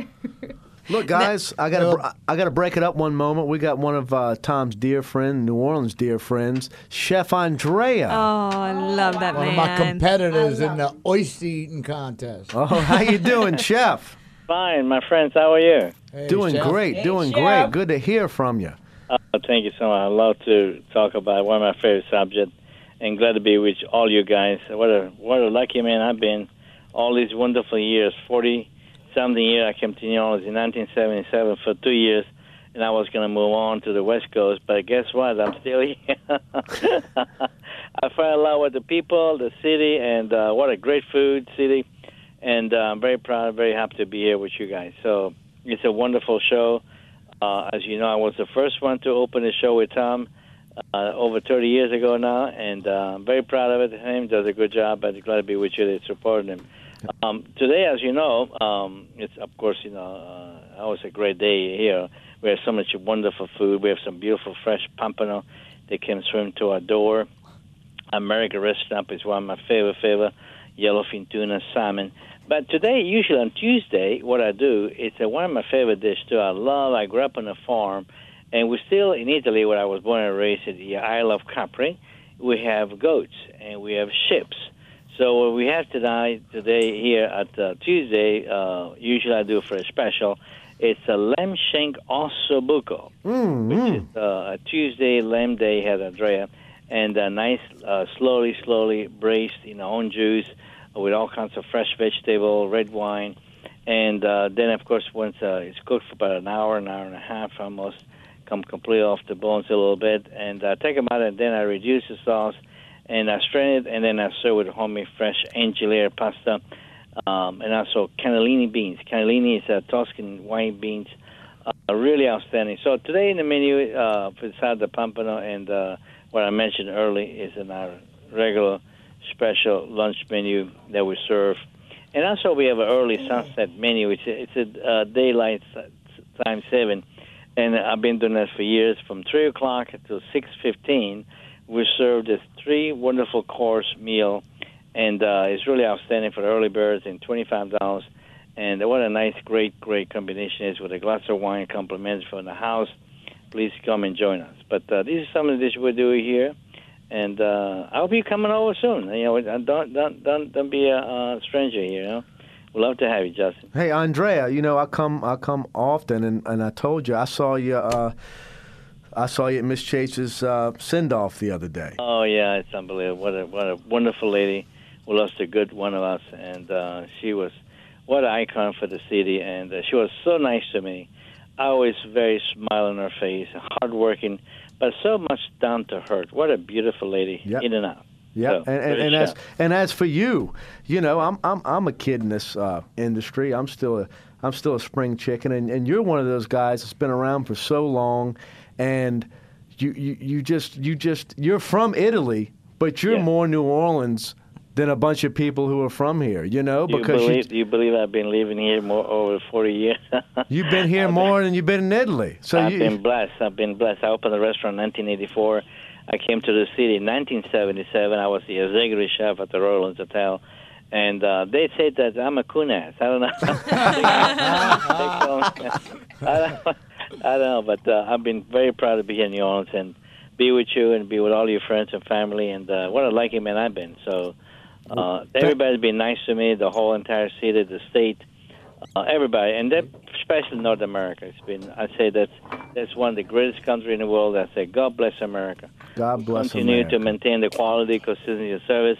F: good.
B: Look, guys, I gotta
E: Well-
B: I gotta break it up one moment. We got one of uh, Tom's dear friend, New Orleans dear friends, Chef Andrea.
D: Oh, I love that
E: One
D: man.
E: of my competitors in the oyster eating contest.
B: Oh, how you doing, Chef?
G: Fine, my friends. How are you?
E: Hey,
B: doing
E: chef.
B: great,
C: Hey,
B: doing
C: Chef.
B: great. Good to hear from you.
G: Uh, thank you so much. I love to talk about one of my favorite subjects, and glad to be with all you guys. What a what a lucky man I've been all these wonderful years, forty something year. I came to New Orleans in 1977 for two years, and I was going to move on to the West Coast. But guess what? I'm still here. I fell in love with the people, the city, and uh, what a great food city. And uh, I'm very proud, very happy to be here with you guys. So it's a wonderful show. Uh, as you know, I was the first one to open the show with Tom uh, over 30 years ago now, and uh, I'm very proud of it. Him does a good job, but glad to be with you to support him. Um, today, as you know, um, it's of course you know uh, always a great day here. We have so much wonderful food. We have some beautiful fresh pompano that came swim to our door. American Red is one of my favorite favorite yellowfin tuna salmon. But today, usually on Tuesday, what I do it's uh, one of my favorite dishes too. I love. I grew up on a farm, and we're still in Italy, where I was born and raised at the Isle of Capri. We have goats and we have ships. So what we have tonight, today here at uh, Tuesday, uh, usually I do for a special. It's a lamb shank ossobuco, which is uh, a Tuesday lamb day had Andrea, and a nice, uh, slowly, slowly braised in own juice with all kinds of fresh vegetable, red wine, and uh, then of course once uh, it's cooked for about an hour, an hour and a half almost, come completely off the bones a little bit, and uh, take them out, and then I reduce the sauce, and I strain it, and then I serve with homemade fresh enchilada pasta, um, and also cannellini beans. Cannellini is uh, Tuscan white beans, uh, really outstanding. So today in the menu, uh, beside the pompano and uh, what I mentioned earlier is in our regular special lunch menu that we serve. And also we have an early sunset menu. It's a, it's a uh, daylight time seven, and I've been doing that for years. From three o'clock to six fifteen, we serve this three wonderful course meal, and uh, it's really outstanding for the early birds and twenty five dollars. And what a nice, great, great combination is with a glass of wine compliments from the house. Please come and join us. But uh, these are some of the dishes we do here and uh, I hope you're coming over soon. You know, don't don't don't don't be a, a stranger here. You know, we'd love to have you, Justin.
B: Hey, Andrea, you know I come I come often, and, and I told you I saw you. Uh, I saw you at Miss Chase's uh, send off the other day.
G: Oh yeah, it's unbelievable. What a what a wonderful lady. We lost a good one of us, and uh, she was what an icon for the city, and uh, she was so nice to me. Always very smile on her face, hardworking, but so much down to earth. What a beautiful lady,
B: Yep.
G: in and out.
B: Yeah,
G: So,
B: and, and, and as and as for you, you know, I'm I'm I'm a kid in this uh, industry. I'm still a I'm still a spring chicken, and, and you're one of those guys that's been around for so long, and you you, you just you just you're from Italy, but you're
G: Yeah.
B: more New Orleans than a bunch of people who are from here. You know,
G: Do you
B: because
G: believe? do you believe I've been living here more over forty years?
B: you, have been here more than you've been in Italy. So
G: I've
B: you,
G: been blessed. I've been blessed. I opened a restaurant in 1984. I came to the city in 1977. I was the executive chef at the Royal Orleans Hotel. And uh, they say that I'm a ass. I don't know. I don't, know, but uh, I've been very proud to be here in New Orleans and be with you and be with all your friends and family. And uh, what a lucky man I've been. So uh, everybody's been nice to me, the whole entire city, the state uh, everybody, and that, especially North America. It's been, I say that's that's one of the greatest countries in the world. I say, God bless America.
B: God bless
G: Continue
B: America.
G: to maintain the quality, consistency of service.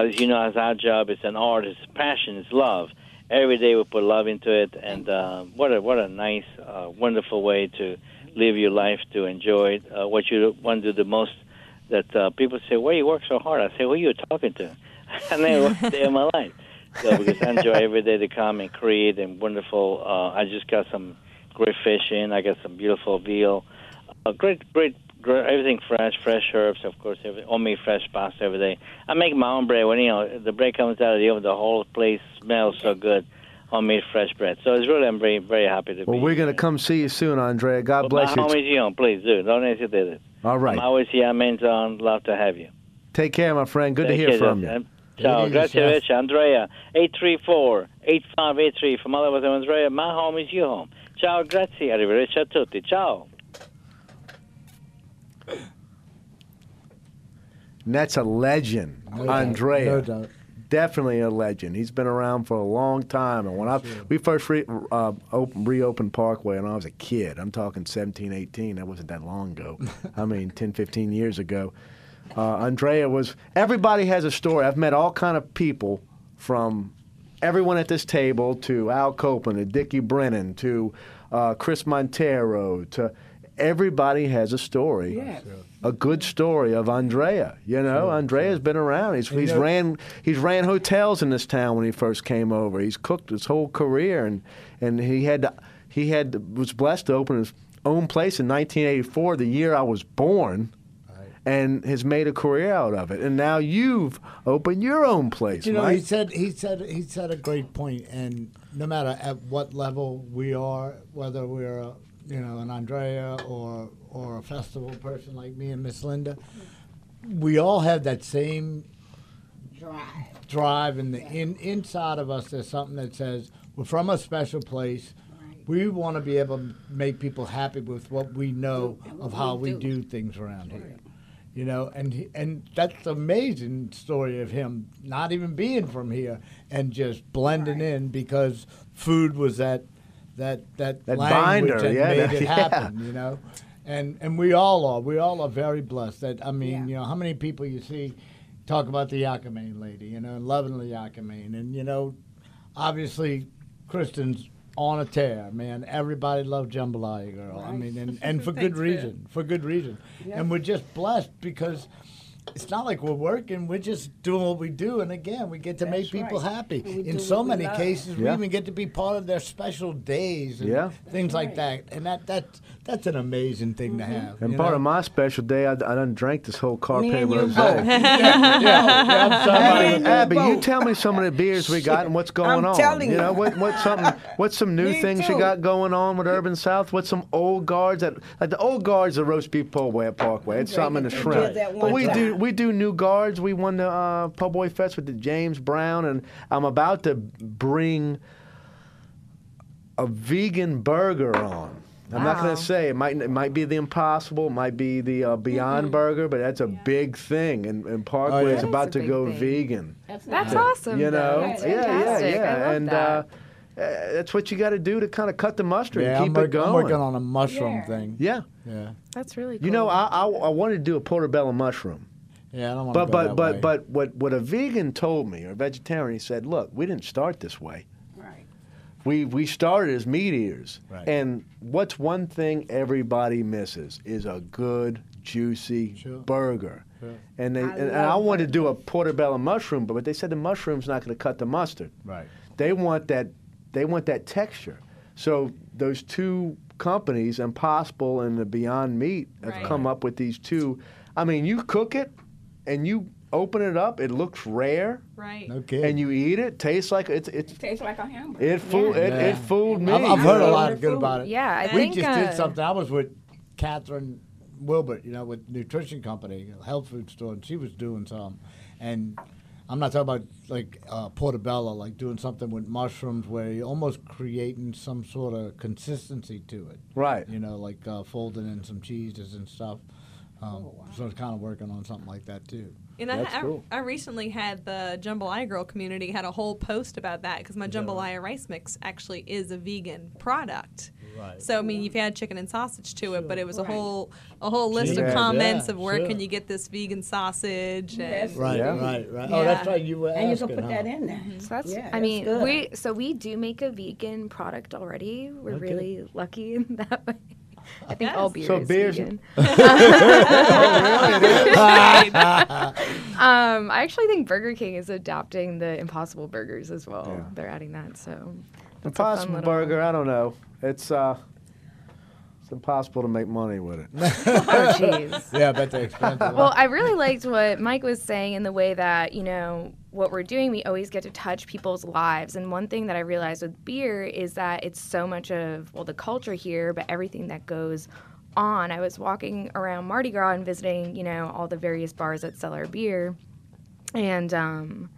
G: As you know, as our job, it's an art, it's passion, it's love. Every day we put love into it, and uh, what a what a nice, uh, wonderful way to live your life, to enjoy. Uh, what you want to do the most. That uh, people say, "Why you work so hard?" I say, "Who are you talking to?" I never worked day of my life. So because I enjoy every day to come and create and wonderful. Uh, I just got some great fish in. I got some beautiful veal. Uh, great, great, everything fresh, fresh herbs, of course. Every, only fresh pasta every day. I make my own bread. When you know the bread comes out of the oven, the whole place smells so good. Homemade fresh bread. So it's really, I'm very, very happy to
B: well,
G: be.
B: we're going to come see you soon, Andrea. God
G: Well,
B: bless
G: my
B: you.
G: home is your own. Please do. Don't hesitate it.
B: All right.
G: I'm always here. I'm in town. Love to have you.
B: Take care, my friend. Good
G: Take
B: to hear
G: care,
B: from
G: Justin.
B: you.
G: Ciao, grazie rich. Andrea, 834-8583 from all of us Andrea. My home is your home. Ciao, grazie, arrivederci a tutti. Ciao.
B: And that's a legend,
E: No doubt,
B: Andrea.
E: No doubt.
B: Definitely a legend. He's been around for a long time. And when I we first re, uh, open, reopened Parkway, and I was a kid, I'm talking 17, 18. That wasn't that long ago. I mean, 10, 15 years ago. Uh, Andrea was. Everybody has a story. I've met all kind of people from everyone at this table, to Al Copeland, to Dickie Brennan, to uh, Chris Montero, to everybody has a story.
C: Yes.
B: A good story of Andrea. You know, Andrea's been around. He's, he's
E: know-
B: ran he's ran hotels in this town when he first came over. He's cooked his whole career, and and he had to, he had was blessed to open his own place in 1984, the year I was born. And has made a career out of it, and now you've opened your own place.
E: You know,
B: Mike.
E: he said he said he said a great point, and no matter at what level we are, whether we're a, you know an Andrea or or a festival person like me and Miss Linda, we all have that same
C: Drive.
E: drive, and the in inside of us there's something that says we're from a special place. We want to be able to make people happy with what we know
C: what
E: of how
C: we
E: we
C: do.
E: things around here. You know, and he, and that's amazing story of him not even being from here and just blending in because food was that that that,
B: That
E: language
B: binder,
E: that
B: yeah,
E: made
B: that-
E: it
B: yeah.
E: happen. You know, and and we all are. We all are very blessed. That I mean,
C: Yeah.
E: you know, how many people you see talk about the Yakamein lady, you know, and loving the Yakamein, and you know, obviously, Kristen's on a tear, man. Everybody loved Jambalaya Girl. I mean, and, and for good reason. For good reason. And we're just blessed because it's not like we're working. We're just doing what we do. And again, we get to make people
C: right.
E: happy.
C: We
E: In so
C: what we
E: many
C: love.
E: cases,
B: Yeah.
E: we even get to be part of their special days and
B: Yeah.
E: things like that. And that, that that's an amazing thing to mm-hmm. have.
B: and part
E: know?
B: of my special day, I, I done drank this whole
C: Me
B: carpe
C: and you
B: rosé.
C: both.
E: yeah, yeah, I'm sorry.
C: Me and you
B: Abby, you tell me some of the beers we got and what's going
C: I'm
B: on.
C: telling
B: you know
C: you.
B: what what's something what's some new
C: Me
B: things you got going on with Urban South? What's some old guards that like the old guards of roast beef po' boy at Parkway. It's something in the shrimp. But we do
C: time.
B: we do new guards. We won the uh, po' boy fest with the James Brown, and I'm about to bring a vegan burger on. I'm not going to say it might it might be the Impossible, it might be the uh, Beyond Burger, but that's a big thing, and, and Parkway
E: yeah.
B: is
F: That is
B: about
F: a
B: to
F: big
B: go
F: thing.
B: vegan.
C: That's,
F: That's awesome.
B: You know.
F: That's
B: yeah, yeah,
F: fantastic.
B: yeah,
F: love
B: and
F: that.
B: Uh, uh, that's what you got to do to kind of cut the mustard
E: Yeah,
B: and
E: I'm,
B: keep it
E: work-
B: going.
E: I'm working on a mushroom
C: Yeah.
E: thing.
B: yeah,
E: Yeah.
F: That's really cool.
B: you know, I, I I wanted to do a portobello mushroom,
E: Yeah, I don't want
B: but
E: to go
B: but
E: that
B: but
E: way.
B: but what what a vegan told me or a vegetarian, he said, look, we didn't start this way.
C: Right.
B: We we started as meat eaters,
E: Right.
B: and what's one thing everybody misses is a good juicy
E: Sure.
B: burger.
E: Sure.
B: And they
C: I
B: and, and I wanted to do a portobello mushroom, but they said the mushroom's not going to cut the mustard.
E: Right.
B: They want that they want that texture. So those two companies, Impossible and the Beyond Meat, have
D: Right.
B: come up with these two. I mean, you cook it and you open it up, it looks rare,
D: Right.
E: Okay.
B: and you eat it, tastes like it's it's
C: Tastes like a hamburger.
B: it fooled it,
E: Yeah.
B: it fooled me.
E: I've, I've heard a lot of good about it.
F: Yeah, I
E: we
F: think,
E: just
F: uh,
E: did something. I was with Catherine Wilbert, you know, with nutrition company, health food store, and she was doing some. And I'm not talking about like uh, portobello, like doing something with mushrooms where you're almost creating some sort of consistency to it.
B: Right.
E: You know, like uh, folding in some cheeses and stuff. Um, So it's kind of working on something like that too.
D: And I,
B: That's
D: I,
B: cool.
D: I recently had the Jambalaya Girl community had a whole post about that because my Jambalaya rice mix actually is a vegan product.
E: Right.
D: So I mean, you've had chicken and sausage to it, but it was a whole a whole list
B: Yeah,
D: of comments
E: yeah,
D: of where
E: sure.
D: can you get this vegan sausage
C: Yes.
D: and
E: Right,
B: Yeah.
E: right, right. Oh, that's
D: Yeah.
E: right. You were
C: And you can put
E: huh?
C: that in there.
F: So that's.
C: Yeah,
F: I
C: that's
F: mean,
C: good.
F: we so we do make a vegan product already. We're
E: Okay.
F: really lucky in that way. I think all
D: Yes.
F: beer
B: So
F: is
B: beer's-
F: vegan. Um, I actually think Burger King is adopting the Impossible Burgers as well.
B: Yeah.
F: They're adding that. So that's a
B: Impossible
F: little-
B: burger, I don't know. It's uh it's impossible to make money with it.
F: Oh, jeez.
E: Yeah, I bet they're expensive.
F: Well, I really liked what Mike was saying in the way that, you know, what we're doing, we always get to touch people's lives. And one thing that I realized with beer is that it's so much of, well, the culture here, but everything that goes on. I was walking around Mardi Gras and visiting, you know, all the various bars that sell our beer. And um,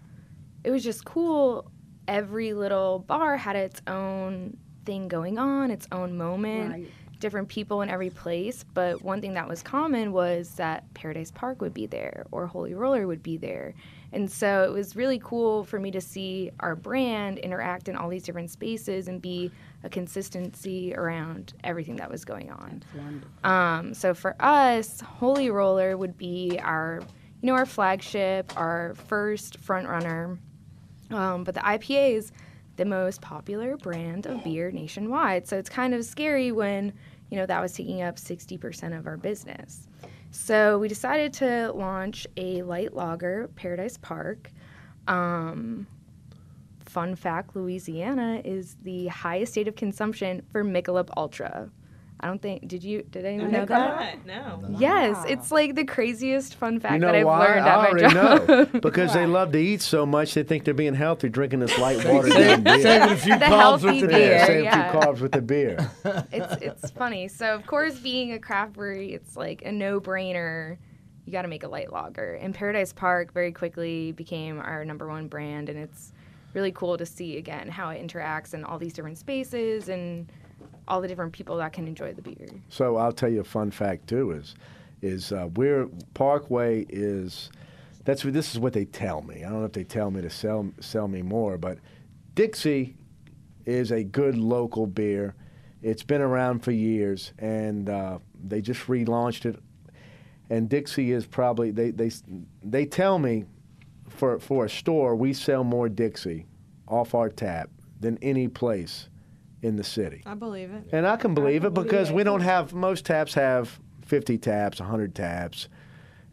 F: it was just cool. Every little bar had its own thing going on, its own moment
C: Right.
F: different people in every place, but one thing that was common was that Paradise Park would be there or Holy Roller would be there. And so it was really cool for me to see our brand interact in all these different spaces and be a consistency around everything that was going on. Um, so for us, Holy Roller would be our, you know, our flagship, our first front runner. Um, but the IPA is the most popular brand of beer nationwide. So it's kind of scary when, you know, that was taking up 60% of our business. So we decided to launch a light lager, Paradise Park. Um, fun fact Louisiana is the highest state of consumption for Michelob Ultra. I don't think, did you, did anyone know that?
D: No.
F: Yes, it's like the craziest fun fact
B: You know
F: that I've
B: why?
F: learned
B: I
F: at my
B: already
F: job.
B: know because they love to eat so much they think they're being healthy drinking this light water
E: Saving
B: beer.
E: saving a few
F: The
E: carbs with the
F: beer.
B: Yeah,
E: beer.
B: save
F: yeah.
B: a few carbs with the beer.
F: it's it's funny. So of course, being a craft brewery, it's like a no-brainer. You got to make a light lager. And Paradise Park very quickly became our number one brand, and it's really cool to see again how it interacts in all these different spaces and all the different people that can enjoy the beer.
B: So I'll tell you a fun fact too is is uh, we're Parkway is that's what this is what they tell me. I don't know if they tell me to sell sell me more, but Dixie is a good local beer. It's been around for years, and uh, they just relaunched it. And Dixie is probably they they they tell me for for a store we sell more Dixie off our tap than any place in the city.
D: I believe it.
B: And I can believe
C: can
B: it
C: believe
B: because we don't have most taps have 50 taps, 100 taps,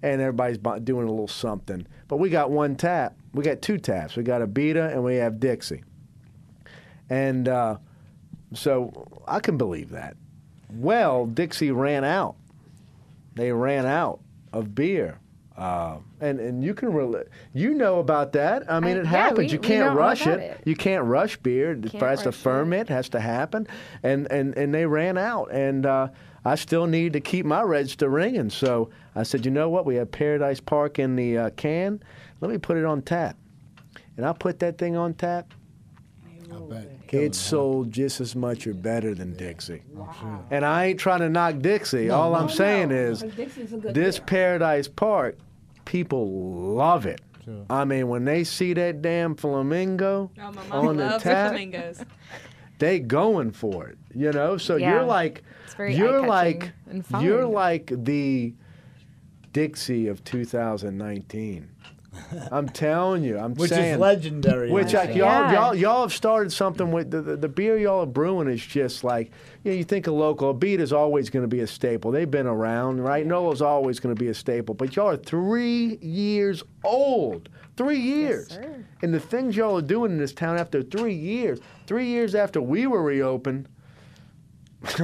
B: and everybody's doing a little something. But we got one tap. We got two taps. We got Abita and we have Dixie. And uh, so I can believe that. Well, Dixie ran out. They ran out of beer. Uh, and and you can rel you know about that. I mean,
F: I-
B: it
F: yeah,
B: happens.
F: we-
B: you can't rush it.
F: it.
B: You can't rush beer. It
F: Can't
B: has to
F: rush it.
B: ferment. Has to happen. And and and they ran out. And uh, I still need to keep my register ringing. So I said, you know what? We have Paradise Park in the uh, can. Let me put it on tap. And I put that thing on tap.
E: I bet.
B: It sold just as much or better than Dixie. Wow. And I ain't trying to knock Dixie. All I'm saying is,
C: Dixie's a good
B: this
C: beer.
B: Paradise Park, people love it.
E: Sure.
B: I mean, when they see that damn flamingo
D: Oh, my mom
B: on the tap,
D: flamingos.
B: they going for it. You know, so
F: Yeah.
B: you're like, you're like,
F: and
B: you're like the Dixie of 2019. I'm telling you, I'm
E: Which
B: saying,
E: is legendary.
B: which
E: I
B: like y'all,
F: Yeah.
B: y'all y'all have started something with the, the, the beer y'all are brewing is just like you know you think of local beat is always going to be a staple. They've been around, right? Nola's always going to be a staple, but y'all are three years old. Three years,
F: sir.
B: and the things y'all are doing in this town after three years, three years after we were reopened.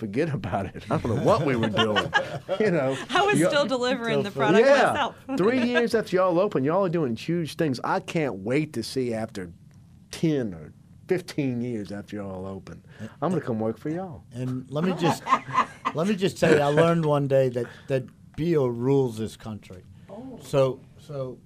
B: Forget about it. I don't know what we were doing. you know,
D: I was
B: y'all-
D: still delivering the product
B: yeah,
D: myself.
B: three years after y'all open, y'all are doing huge things. I can't wait to see after ten or fifteen years after y'all open. I'm gonna come work for y'all.
E: And let me just let me just tell you, I learned one day that that beer rules this country. Oh. So so,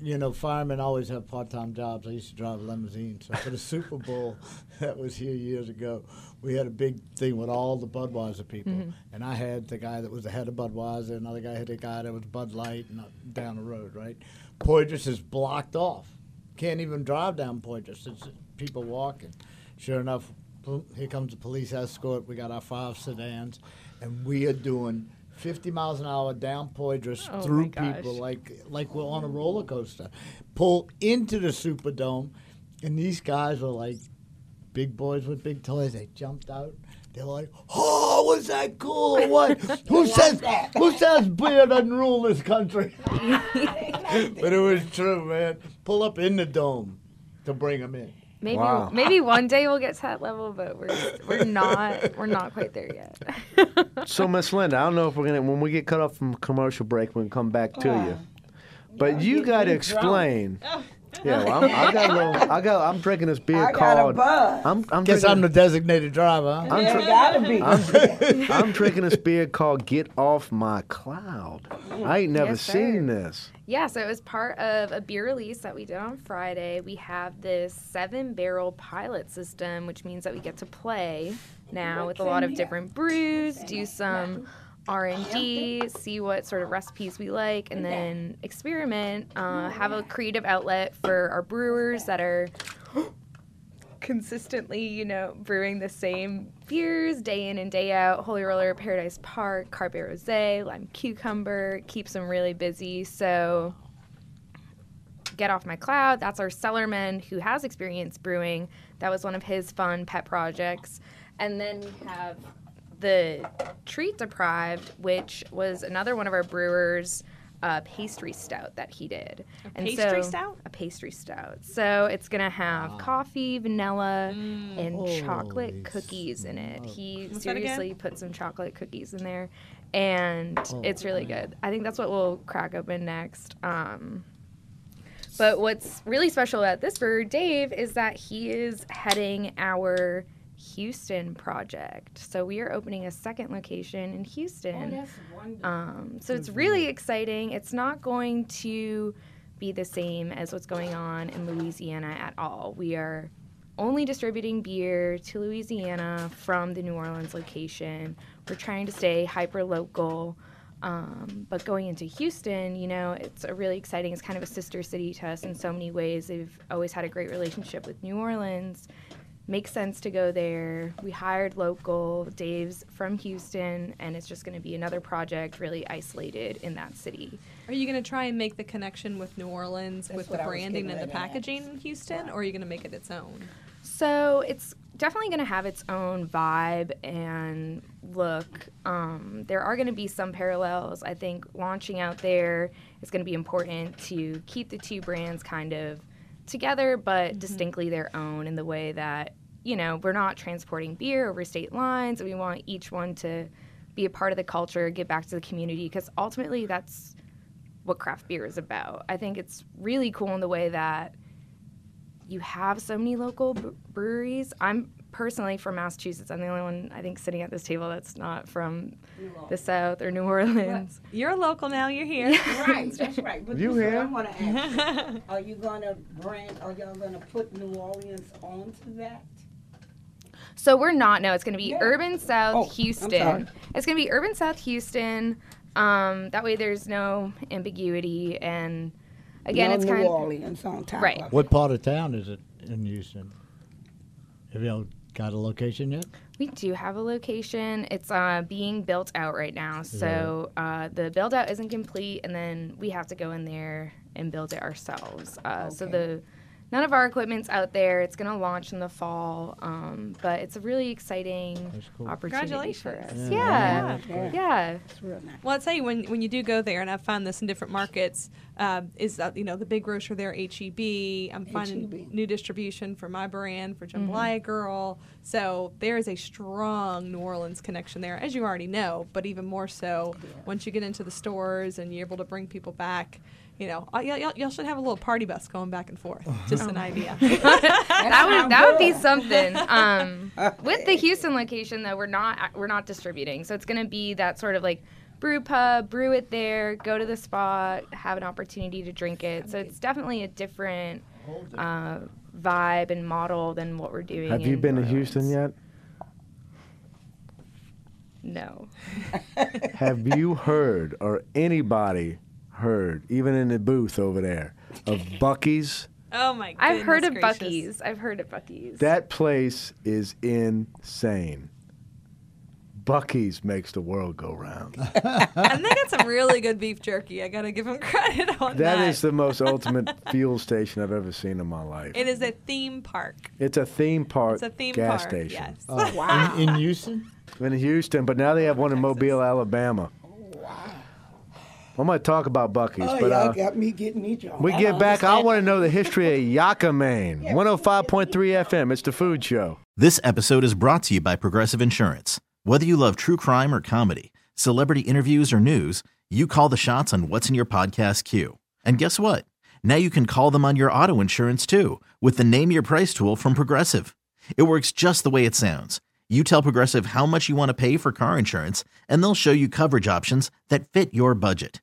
E: you know, firemen always have part-time jobs. I used to drive a limousine. So for the Super Bowl that was here years ago, we had a big thing with all the Budweiser people, and I had the guy that was the head of Budweiser, another guy had the guy that was Bud Light, and uh, down the road, right? Poydras is blocked off. Can't even drive down Poydras. It's people walking. Sure enough, here comes the police escort. We got our five sedans, and we are doing 50 miles an hour down Poydras
F: Oh,
E: through people like like we're on a roller coaster. Pull into the Superdome, and these guys are like big boys with big toys. They jumped out. They're like, "Oh, was that cool or what? who says who says beer doesn't rule this country?" but it was true, man. Pull up in the dome to bring them in.
F: Maybe
B: Wow.
F: maybe one day we'll get to that level, but we're we're not we're not quite there yet.
B: So, Miss Linda, I don't know if we're gonna when we get cut off from commercial break, we can come back to oh. you. But you got to
C: me
B: explain. Oh. Yeah, well, I'm, I got a little. I got. I'm drinking this beer
C: I got a
B: called.
C: buzz.
B: I'm. I'm
E: Guess
B: drinking,
E: I'm the designated driver. Huh?
B: I'm,
C: You
B: dri-
C: gotta be.
B: I'm, I'm drinking this beer called "Get Off My Cloud." I ain't never
F: Yes, sir.
B: seen this.
F: Yeah, so it was part of a beer release that we did on Friday. We have this seven barrel pilot system, which means that we get to play now with a lot of different brews, do some R and D, see what sort of recipes we like, and then experiment. Uh, have a creative outlet for our brewers that are consistently, you know, brewing the same beers day in and day out. Holy Roller, Paradise Park, Carpe Rosé, Lime Cucumber keeps them really busy. So Get Off My Cloud. That's our cellarman who has experience brewing. That was one of his fun pet projects. And then we have the Treat Deprived, which was another one of our brewers. A pastry stout that he did. A
D: pastry stout?
F: A pastry stout. So it's gonna have coffee, vanilla, and chocolate
E: Holy
F: cookies in it. He
D: What's
F: seriously put some chocolate cookies in there, and it's really good. I think that's what we'll crack open next. Um, but what's really special about this brewer, Dave, is that he is heading our Houston project. So we are opening a second location in Houston. Um, so it's really exciting. It's not going to be the same as what's going on in Louisiana at all. We are only distributing beer to Louisiana from the New Orleans location. We're trying to stay hyper local. Um, but going into Houston, you know, it's a really exciting. It's kind of a sister city to us in so many ways. They've always had a great relationship with New Orleans. Makes sense to go there. We hired local. Dave's from Houston, and it's just going to be another project really isolated in that city.
D: Are you going to try and make the connection with New Orleans with the branding and the
C: ready to ask.
D: packaging in Houston, or are you going to make it its own?
F: So it's definitely going to have its own vibe and look. Um, there are going to be some parallels. I think launching out there is going to be important to keep the two brands kind of together, but mm-hmm. distinctly their own in the way that, you know, we're not transporting beer over state lines. We want each one to be a part of the culture, give back to the community, because ultimately that's what craft beer is about. I think it's really cool in the way that you have so many local breweries. I'm personally from Massachusetts. I'm the only one I think sitting at this table that's not from the South or New Orleans.
D: You're a local now. You're here.
C: Right, that's right. But
B: You
C: this is what
B: here?
C: I want to ask you. Are you gonna brand, are y'all gonna put New Orleans onto that?
F: So we're not. No, it's going to be
C: Yeah.
F: Urban South
C: Oh,
F: Houston. It's going to be Urban South Houston. Um, that way, there's no ambiguity, and again,
C: no
F: it's
C: New
F: kind of
C: Orleans on top
F: Right.
C: of it.
E: What part of town is it in Houston? Have you got a location yet?
F: We do have a location. It's uh, being built out right now. So uh, the build out isn't complete, and then we have to go in there and build it ourselves. Uh, So the none of our equipment's out there. It's going to launch in the fall, um, but it's a really exciting
E: cool.
F: opportunity for us.
D: Congratulations.
F: Yeah,
C: Yeah.
F: yeah.
C: It's real nice.
D: Well, I'll tell you when when you do go there, and I've found this in different markets, uh, is that you know the big grocer there, HEB. I'm finding
C: HEB.
D: new distribution for my brand for
F: Mm-hmm.
D: Jambalaya Girl. So there is a strong New Orleans connection there, as you already know, but even more so once you get into the stores and you're able to bring people back. You know, uh, y'all, y'all- y'all should have a little party bus going back and forth. Just an idea.
F: that would that would be something. Um, with the Houston location, though, we're not we're not distributing, so it's going to be that sort of like brew pub, brew it there, go to the spot, have an opportunity to drink it. So it's definitely a different uh, vibe and model than what we're doing.
B: Have you
F: in
B: been to Houston yet?
F: No.
B: Have you heard or anybody heard, even in the booth over there, of Buc-ee's?
D: oh my!
F: Goodness I've heard of
D: gracious.
F: Buc-ee's. I've heard of Buc-ee's.
B: That place is insane. Buc-ee's makes the world go round.
D: and they got some really good beef jerky. I gotta give them credit on that.
B: That is the most ultimate fuel station I've ever seen in my life.
D: It is a theme park.
B: It's a theme park
D: It's a theme
B: gas
D: park.
B: station
D: Yes.
E: Oh,
C: Wow.
E: in, in Houston?
B: in Houston, but now they have one in Mobile, Alabama. I'm going to talk about Buc-ee's,
C: Oh,
B: but
C: y'all
B: uh,
C: got me getting me drunk.
B: we
C: I
B: get
C: don't
B: back. I want to know the history of Yakamein. 105.3 FM. It's the food show.
H: This episode is brought to you by Progressive Insurance. Whether you love true crime or comedy, celebrity interviews or news, you call the shots on what's in your podcast queue. And guess what? Now you can call them on your auto insurance too with the Name Your Price tool from Progressive. It works just the way it sounds. You tell Progressive how much you want to pay for car insurance, and they'll show you coverage options that fit your budget.